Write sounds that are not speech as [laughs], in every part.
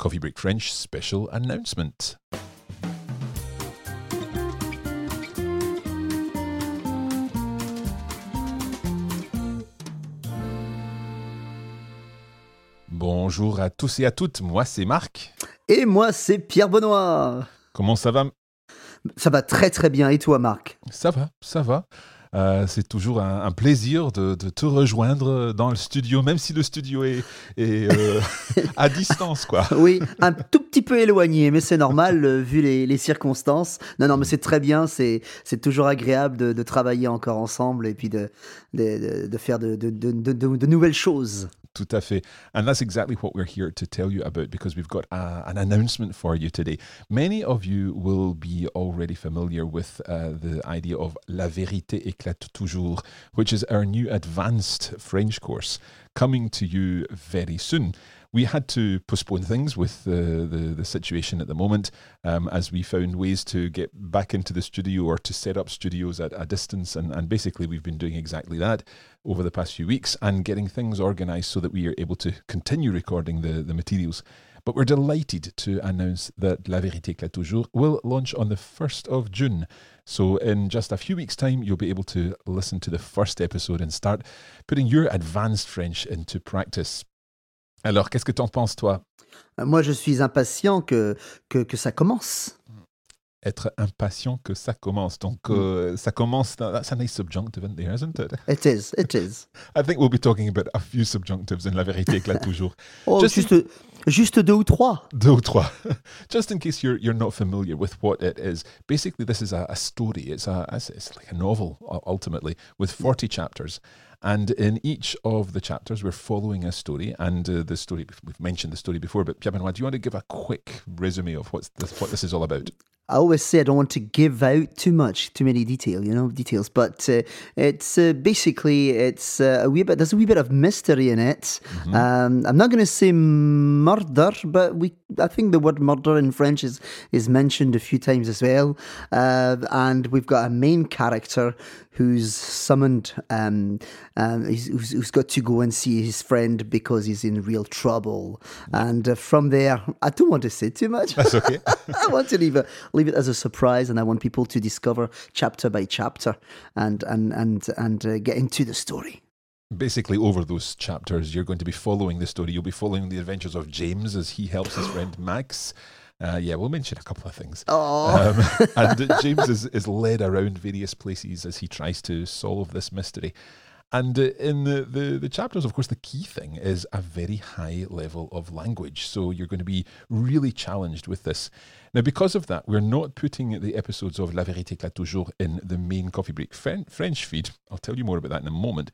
Coffee Break French special announcement. Bonjour à tous et à toutes, moi c'est Marc. Et moi c'est Pierre Benoît. Comment ça va? Ça va très très bien, et toi Marc? Ça va, ça va. Euh, c'est toujours un, plaisir de, te rejoindre dans le studio, même si le studio est, euh, [laughs] à distance, quoi. Oui, un tout petit peu éloigné, mais c'est normal euh, vu les, circonstances. Non, non, mais c'est très bien. C'est toujours agréable de, travailler encore ensemble et puis de, de, faire de nouvelles choses. Tout à fait. And that's exactly what we're here to tell you about because we've got a, an announcement for you today. Many of you will be already familiar with uh, the idea of La vérité éclate toujours, which is our new advanced French course coming to you very soon we had to postpone things with the, the, the situation at the moment um, as we found ways to get back into the studio or to set up studios at a distance. And, and basically, we've been doing exactly that over the past few weeks and getting things organized so that we are able to continue recording the, the materials. But we're delighted to announce that La Vérité Éclate Toujours will launch on the 1st of June. So, in just a few weeks' time, you'll be able to listen to the first episode and start putting your advanced French into practice. Alors, qu'est-ce que tu en penses, toi euh, Moi, je suis impatient que, que, que ça commence. Être impatient que ça commence. Donc, mm. euh, ça commence. That's a nice subjunctive in there, isn't it? [laughs] It is, it is. I think we'll be talking about a few subjunctives in La Vérité éclate toujours. [laughs] oh, just, juste, juste deux ou trois. Deux ou trois. [laughs] just in case you're, you're not familiar with what it is. Basically, this is a, a story. It's, a, it's like a novel, ultimately, with 40 chapters. And in each of the chapters, we're following a story. And uh, the story, we've mentioned the story before, but Pierre Benoit, do you want to give a quick resume of what's this, what this is all about? I always say I don't want to give out too much, too many detail, you know, details. But uh, it's uh, basically it's uh, a wee bit. There's a wee bit of mystery in it. Mm-hmm. Um, I'm not going to say murder, but we. I think the word murder in French is is mentioned a few times as well. Uh, and we've got a main character who's summoned, um, um, who's, who's got to go and see his friend because he's in real trouble. And uh, from there, I don't want to say too much. That's okay. [laughs] I want to leave it, leave it as a surprise, and I want people to discover chapter by chapter and and and and uh, get into the story basically over those chapters you're going to be following the story you'll be following the adventures of james as he helps his friend max uh, yeah, we'll mention a couple of things. Um, [laughs] and James is, is led around various places as he tries to solve this mystery. And uh, in the, the, the, chapters, of course, the key thing is a very high level of language. So you're going to be really challenged with this. Now, because of that, we're not putting the episodes of La Vérité éclate toujours in the main Coffee Break French feed. I'll tell you more about that in a moment.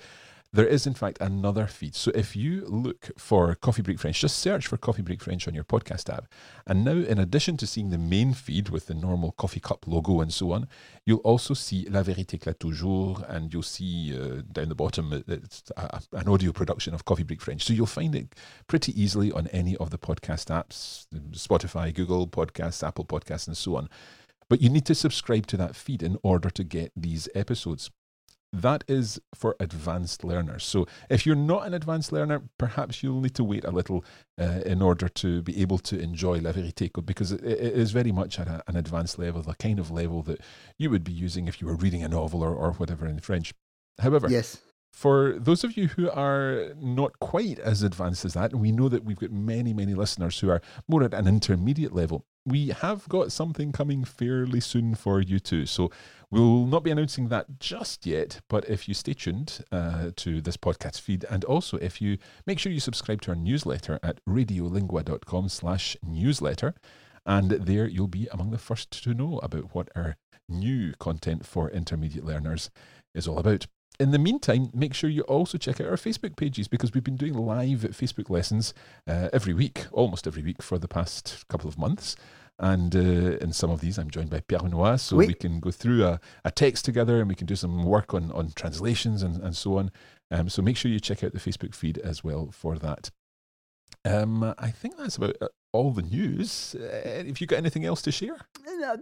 There is, in fact, another feed. So if you look for Coffee Break French, just search for Coffee Break French on your podcast app. And now, in addition to seeing the main feed with the normal coffee cup logo and so on, you'll also see La Vérité éclate toujours, and you'll see uh, down the bottom it's a, an audio production of Coffee Break French. So you'll find it pretty easily on any of the podcast apps Spotify, Google Podcasts, Apple Podcasts, and so on. But you need to subscribe to that feed in order to get these episodes that is for advanced learners. So if you're not an advanced learner, perhaps you'll need to wait a little uh, in order to be able to enjoy La Vérité because it, it is very much at a, an advanced level, the kind of level that you would be using if you were reading a novel or, or whatever in French. However, yes. For those of you who are not quite as advanced as that, and we know that we've got many, many listeners who are more at an intermediate level, we have got something coming fairly soon for you too. So We'll not be announcing that just yet, but if you stay tuned uh, to this podcast feed, and also if you make sure you subscribe to our newsletter at radiolingua.com slash newsletter, and there you'll be among the first to know about what our new content for intermediate learners is all about. In the meantime, make sure you also check out our Facebook pages because we've been doing live Facebook lessons uh, every week, almost every week for the past couple of months. And uh, in some of these, I'm joined by Pierre Benoit, so oui. we can go through a, a, text together and we can do some work on, on translations and, and so on. Um, so make sure you check out the Facebook feed as well for that. Um, I think that's about all the news. Uh, have you got anything else to share?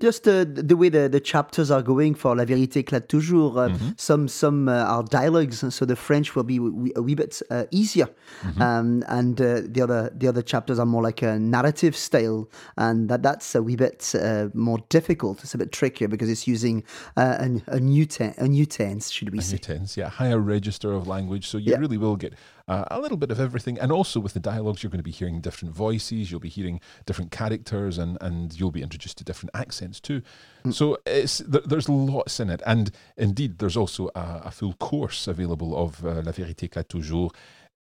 Just uh, the way the, the chapters are going for La Vérité éclate toujours. Uh, mm-hmm. Some some uh, are dialogues, so the French will be a wee bit uh, easier, mm-hmm. um, and uh, the other the other chapters are more like a narrative style, and that that's a wee bit more difficult. It's a bit trickier because it's using a, a, new ten- a new tense, should we a say? New tense, yeah, higher register of language. So you yeah. really will get uh, a little bit of everything. And also with the dialogues, you're going to be hearing different voices, you'll be hearing different characters, and, and you'll be introduced to different accents too. Mm. So it's there's lots in it. And indeed, there's also a, a full course available of uh, La Vérité éclate toujours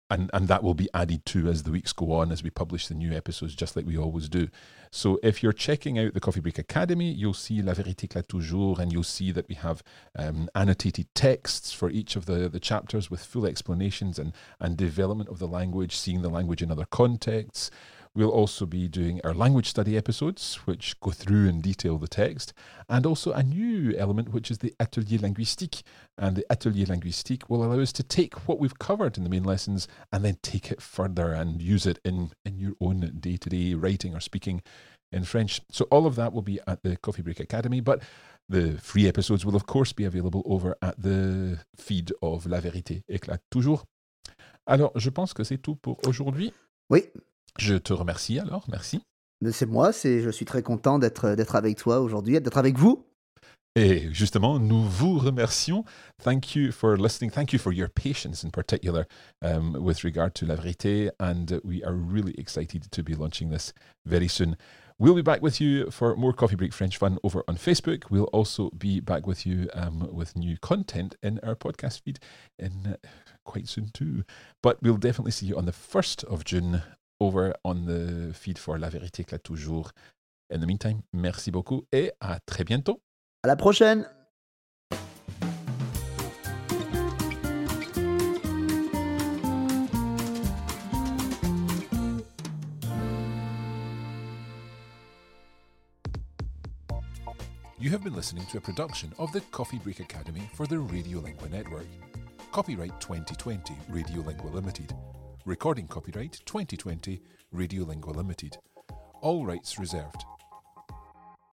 and and that will be added to as the weeks go on as we publish the new episodes just like we always do. So if you're checking out the coffee break academy you'll see la vérité éclate toujours and you'll see that we have um, annotated texts for each of the the chapters with full explanations and and development of the language seeing the language in other contexts We'll also be doing our language study episodes, which go through and detail the text, and also a new element, which is the atelier linguistique. And the atelier linguistique will allow us to take what we've covered in the main lessons and then take it further and use it in, in your own day to day writing or speaking in French. So all of that will be at the Coffee Break Academy, but the free episodes will, of course, be available over at the feed of La Vérité éclate toujours. Alors, je pense que c'est tout pour aujourd'hui. Oui, Je te remercie alors, merci. C'est moi, c'est, je suis très content d'être, d'être avec toi aujourd'hui, d'être avec vous. Et justement, nous vous remercions. Thank you for listening. Thank you for your patience in particular um, with regard to La Vérité. And we are really excited to be launching this very soon. We'll be back with you for more Coffee Break French fun over on Facebook. We'll also be back with you um, with new content in our podcast feed in uh, quite soon too. But we'll definitely see you on the 1st of June over on the feed for La Vérité éclate toujours. In the meantime, merci beaucoup et à très bientôt. À la prochaine. You have been listening to a production of the Coffee Break Academy for the Radiolingua Network. Copyright 2020 Radiolingua Limited. Recording copyright 2020 Radiolingua Limited. All rights reserved.